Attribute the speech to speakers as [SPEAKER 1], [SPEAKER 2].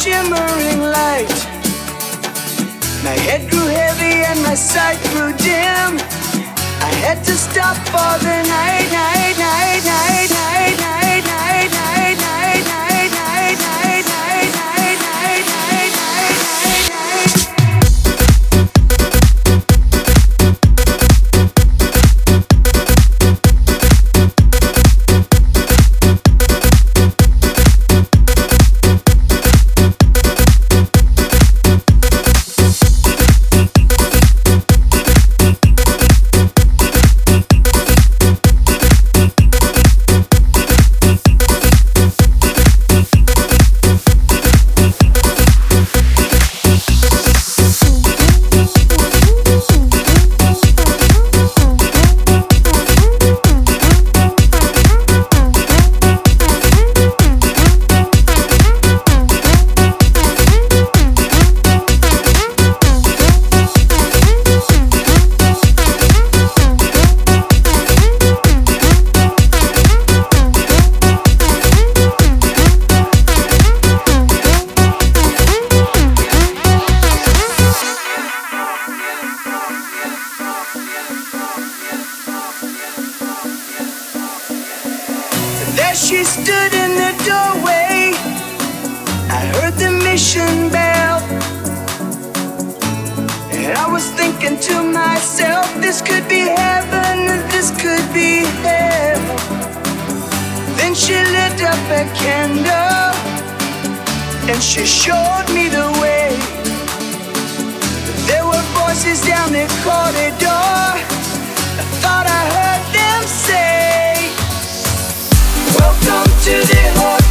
[SPEAKER 1] shimmering light. My head grew heavy and my sight grew dim. I had to stop for the night, night, station bell. And I was thinking to myself, this could be heaven, this could be hell. Then she lit up a candle and she showed me the way. There were voices down the corridor. I thought I heard them say, Welcome to the hotel.